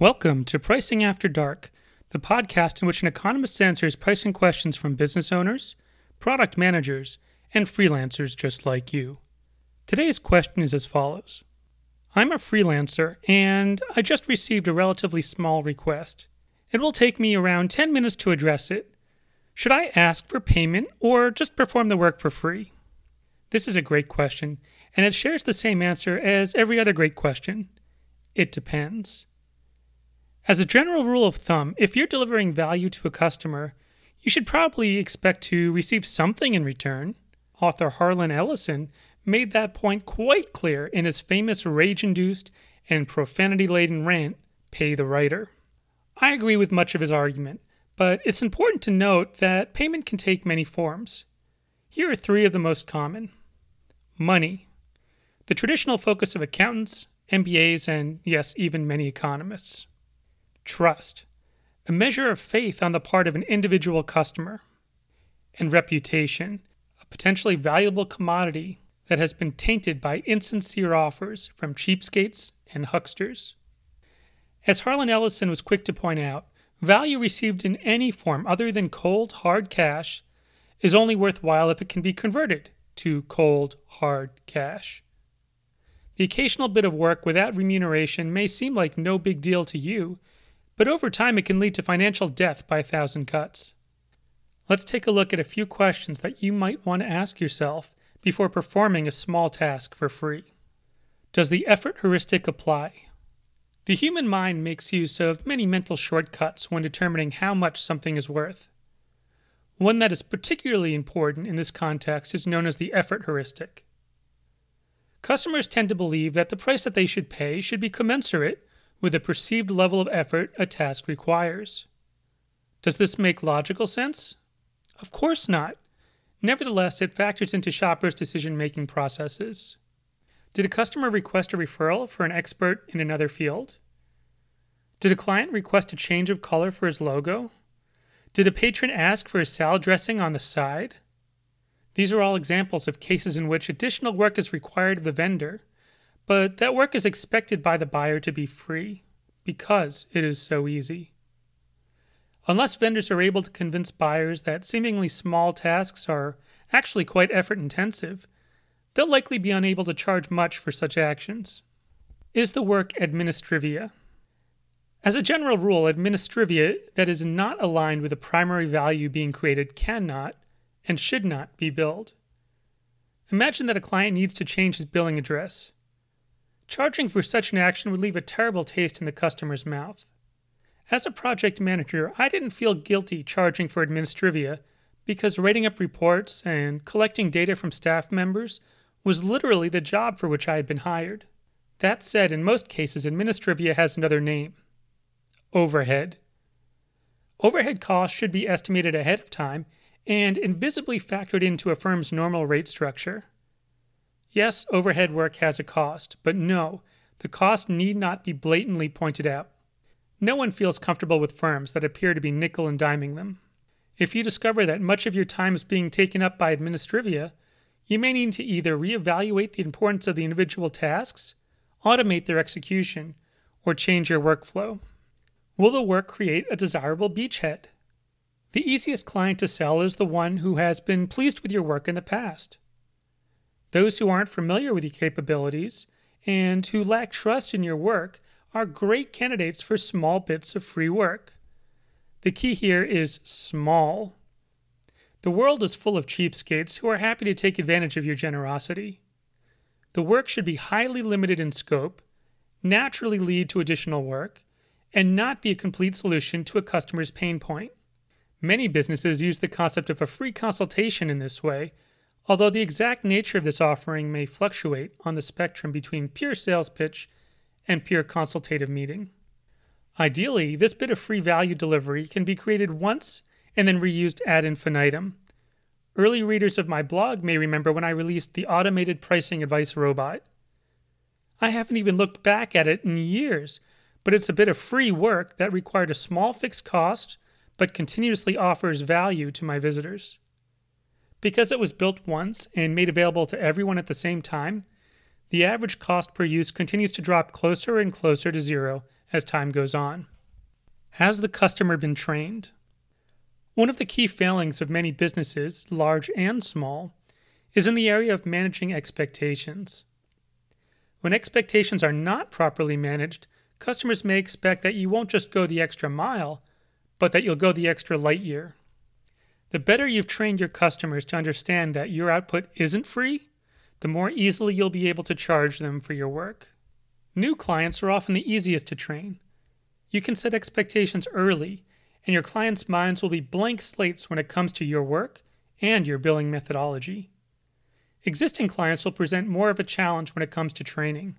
Welcome to Pricing After Dark, the podcast in which an economist answers pricing questions from business owners, product managers, and freelancers just like you. Today's question is as follows I'm a freelancer and I just received a relatively small request. It will take me around 10 minutes to address it. Should I ask for payment or just perform the work for free? This is a great question, and it shares the same answer as every other great question. It depends. As a general rule of thumb, if you're delivering value to a customer, you should probably expect to receive something in return. Author Harlan Ellison made that point quite clear in his famous rage induced and profanity laden rant, Pay the Writer. I agree with much of his argument, but it's important to note that payment can take many forms. Here are three of the most common money, the traditional focus of accountants, MBAs, and yes, even many economists. Trust, a measure of faith on the part of an individual customer. And reputation, a potentially valuable commodity that has been tainted by insincere offers from cheapskates and hucksters. As Harlan Ellison was quick to point out, value received in any form other than cold, hard cash is only worthwhile if it can be converted to cold, hard cash. The occasional bit of work without remuneration may seem like no big deal to you, but over time it can lead to financial death by a thousand cuts. Let's take a look at a few questions that you might want to ask yourself before performing a small task for free. Does the effort heuristic apply? The human mind makes use of many mental shortcuts when determining how much something is worth. One that is particularly important in this context is known as the effort heuristic. Customers tend to believe that the price that they should pay should be commensurate with the perceived level of effort a task requires. Does this make logical sense? Of course not. Nevertheless, it factors into shoppers' decision making processes. Did a customer request a referral for an expert in another field? Did a client request a change of color for his logo? Did a patron ask for a salad dressing on the side? These are all examples of cases in which additional work is required of the vendor, but that work is expected by the buyer to be free because it is so easy. Unless vendors are able to convince buyers that seemingly small tasks are actually quite effort intensive, they'll likely be unable to charge much for such actions. Is the work administrivia? As a general rule, administrivia that is not aligned with the primary value being created cannot and should not be billed. Imagine that a client needs to change his billing address. Charging for such an action would leave a terrible taste in the customer's mouth. As a project manager, I didn't feel guilty charging for administrivia because writing up reports and collecting data from staff members was literally the job for which I had been hired. That said, in most cases, administrivia has another name overhead. Overhead costs should be estimated ahead of time and invisibly factored into a firm's normal rate structure. Yes, overhead work has a cost, but no, the cost need not be blatantly pointed out. No one feels comfortable with firms that appear to be nickel and diming them. If you discover that much of your time is being taken up by administrivia, you may need to either reevaluate the importance of the individual tasks, automate their execution, or change your workflow. Will the work create a desirable beachhead? The easiest client to sell is the one who has been pleased with your work in the past. Those who aren't familiar with your capabilities and who lack trust in your work are great candidates for small bits of free work. The key here is small. The world is full of cheapskates who are happy to take advantage of your generosity. The work should be highly limited in scope, naturally lead to additional work, and not be a complete solution to a customer's pain point. Many businesses use the concept of a free consultation in this way, although the exact nature of this offering may fluctuate on the spectrum between pure sales pitch and pure consultative meeting. Ideally, this bit of free value delivery can be created once and then reused ad infinitum. Early readers of my blog may remember when I released the automated pricing advice robot. I haven't even looked back at it in years, but it's a bit of free work that required a small fixed cost but continuously offers value to my visitors. Because it was built once and made available to everyone at the same time, the average cost per use continues to drop closer and closer to zero as time goes on. Has the customer been trained? One of the key failings of many businesses, large and small, is in the area of managing expectations. When expectations are not properly managed, customers may expect that you won't just go the extra mile, but that you'll go the extra light year. The better you've trained your customers to understand that your output isn't free, the more easily you'll be able to charge them for your work. New clients are often the easiest to train. You can set expectations early, and your clients' minds will be blank slates when it comes to your work and your billing methodology. Existing clients will present more of a challenge when it comes to training.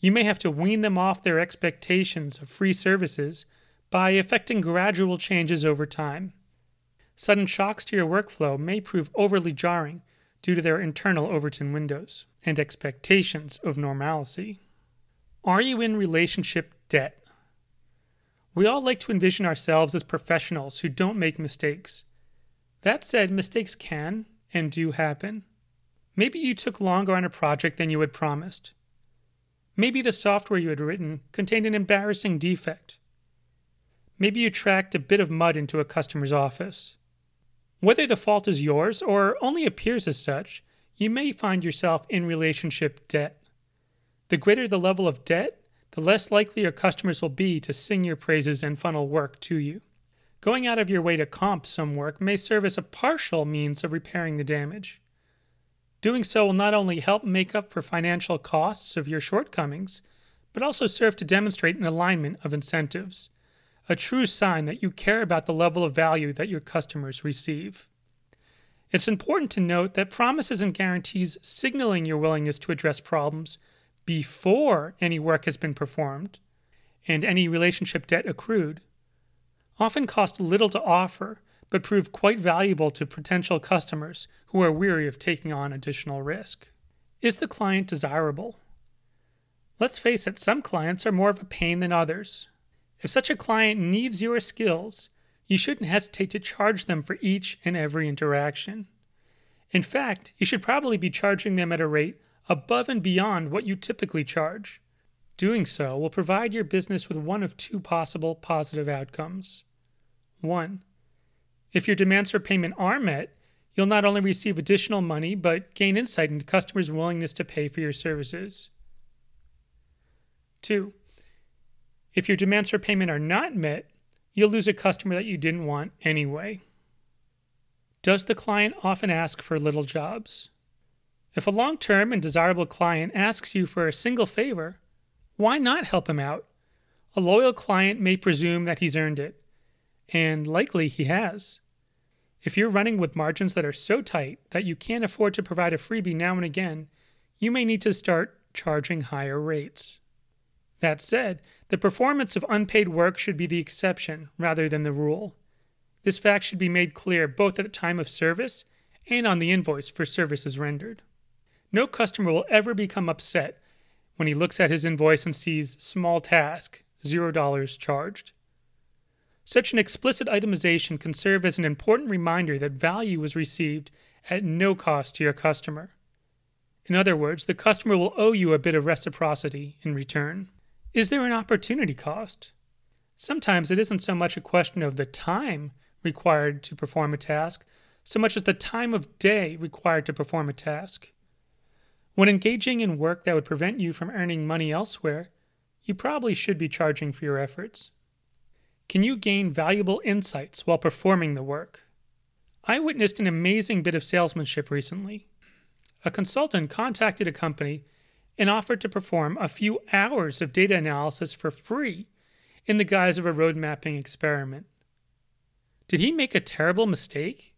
You may have to wean them off their expectations of free services by effecting gradual changes over time. Sudden shocks to your workflow may prove overly jarring due to their internal Overton windows and expectations of normalcy. Are you in relationship debt? We all like to envision ourselves as professionals who don't make mistakes. That said, mistakes can and do happen. Maybe you took longer on a project than you had promised. Maybe the software you had written contained an embarrassing defect. Maybe you tracked a bit of mud into a customer's office. Whether the fault is yours or only appears as such, you may find yourself in relationship debt. The greater the level of debt, the less likely your customers will be to sing your praises and funnel work to you. Going out of your way to comp some work may serve as a partial means of repairing the damage. Doing so will not only help make up for financial costs of your shortcomings, but also serve to demonstrate an alignment of incentives a true sign that you care about the level of value that your customers receive. It's important to note that promises and guarantees signaling your willingness to address problems before any work has been performed and any relationship debt accrued often cost little to offer but prove quite valuable to potential customers who are weary of taking on additional risk. Is the client desirable? Let's face it, some clients are more of a pain than others. If such a client needs your skills, you shouldn't hesitate to charge them for each and every interaction. In fact, you should probably be charging them at a rate above and beyond what you typically charge. Doing so will provide your business with one of two possible positive outcomes. 1. If your demands for payment are met, you'll not only receive additional money, but gain insight into customers' willingness to pay for your services. 2. If your demands for payment are not met, you'll lose a customer that you didn't want anyway. Does the client often ask for little jobs? If a long term and desirable client asks you for a single favor, why not help him out? A loyal client may presume that he's earned it, and likely he has. If you're running with margins that are so tight that you can't afford to provide a freebie now and again, you may need to start charging higher rates. That said, the performance of unpaid work should be the exception rather than the rule. This fact should be made clear both at the time of service and on the invoice for services rendered. No customer will ever become upset when he looks at his invoice and sees small task, $0 charged. Such an explicit itemization can serve as an important reminder that value was received at no cost to your customer. In other words, the customer will owe you a bit of reciprocity in return. Is there an opportunity cost? Sometimes it isn't so much a question of the time required to perform a task, so much as the time of day required to perform a task. When engaging in work that would prevent you from earning money elsewhere, you probably should be charging for your efforts. Can you gain valuable insights while performing the work? I witnessed an amazing bit of salesmanship recently. A consultant contacted a company and offered to perform a few hours of data analysis for free in the guise of a road mapping experiment. Did he make a terrible mistake?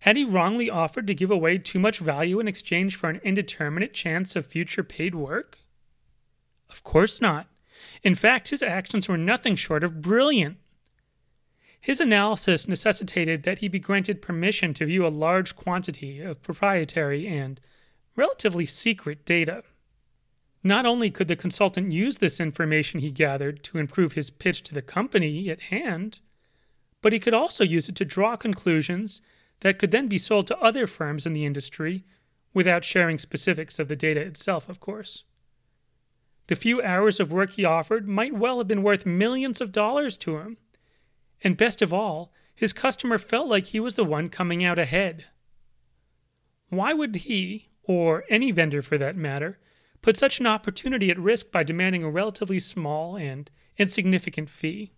Had he wrongly offered to give away too much value in exchange for an indeterminate chance of future paid work? Of course not. In fact, his actions were nothing short of brilliant. His analysis necessitated that he be granted permission to view a large quantity of proprietary and relatively secret data. Not only could the consultant use this information he gathered to improve his pitch to the company at hand, but he could also use it to draw conclusions that could then be sold to other firms in the industry without sharing specifics of the data itself, of course. The few hours of work he offered might well have been worth millions of dollars to him. And best of all, his customer felt like he was the one coming out ahead. Why would he, or any vendor for that matter, put such an opportunity at risk by demanding a relatively small and insignificant fee?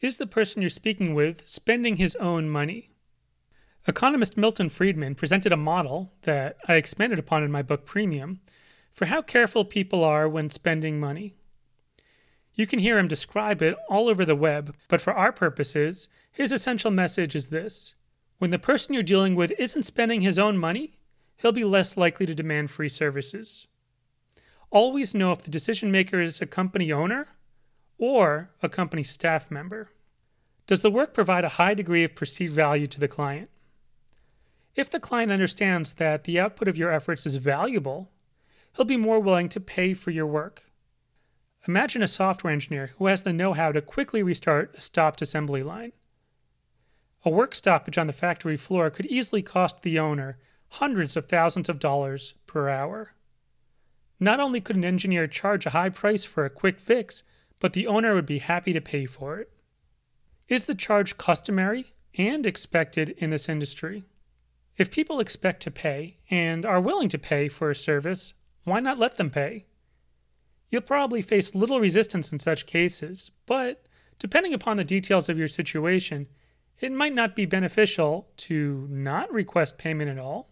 Is the person you're speaking with spending his own money? Economist Milton Friedman presented a model that I expanded upon in my book Premium for how careful people are when spending money. You can hear him describe it all over the web, but for our purposes, his essential message is this when the person you're dealing with isn't spending his own money, he'll be less likely to demand free services. Always know if the decision maker is a company owner or a company staff member. Does the work provide a high degree of perceived value to the client? If the client understands that the output of your efforts is valuable, he'll be more willing to pay for your work. Imagine a software engineer who has the know how to quickly restart a stopped assembly line. A work stoppage on the factory floor could easily cost the owner hundreds of thousands of dollars per hour. Not only could an engineer charge a high price for a quick fix, but the owner would be happy to pay for it. Is the charge customary and expected in this industry? If people expect to pay and are willing to pay for a service, why not let them pay? You'll probably face little resistance in such cases, but depending upon the details of your situation, it might not be beneficial to not request payment at all.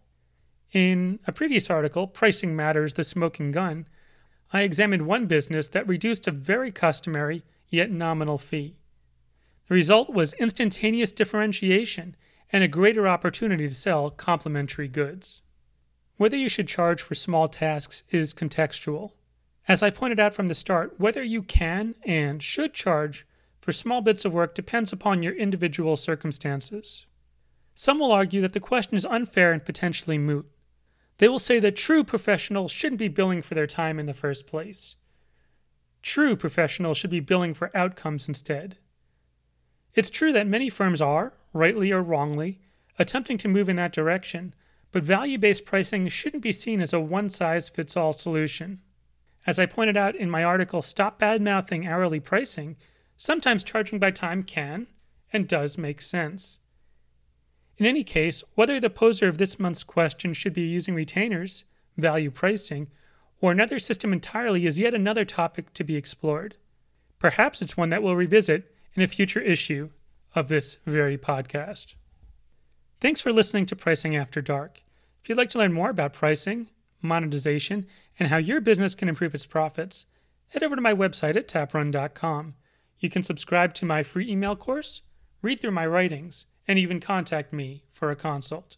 In a previous article, Pricing Matters the Smoking Gun, I examined one business that reduced a very customary yet nominal fee. The result was instantaneous differentiation and a greater opportunity to sell complementary goods. Whether you should charge for small tasks is contextual. As I pointed out from the start, whether you can and should charge for small bits of work depends upon your individual circumstances. Some will argue that the question is unfair and potentially moot. They will say that true professionals shouldn't be billing for their time in the first place. True professionals should be billing for outcomes instead. It's true that many firms are, rightly or wrongly, attempting to move in that direction, but value based pricing shouldn't be seen as a one size fits all solution. As I pointed out in my article, Stop Bad Mouthing Hourly Pricing, sometimes charging by time can and does make sense. In any case, whether the poser of this month's question should be using retainers, value pricing, or another system entirely is yet another topic to be explored. Perhaps it's one that we'll revisit in a future issue of this very podcast. Thanks for listening to Pricing After Dark. If you'd like to learn more about pricing, monetization, and how your business can improve its profits, head over to my website at taprun.com. You can subscribe to my free email course, read through my writings, and even contact me for a consult.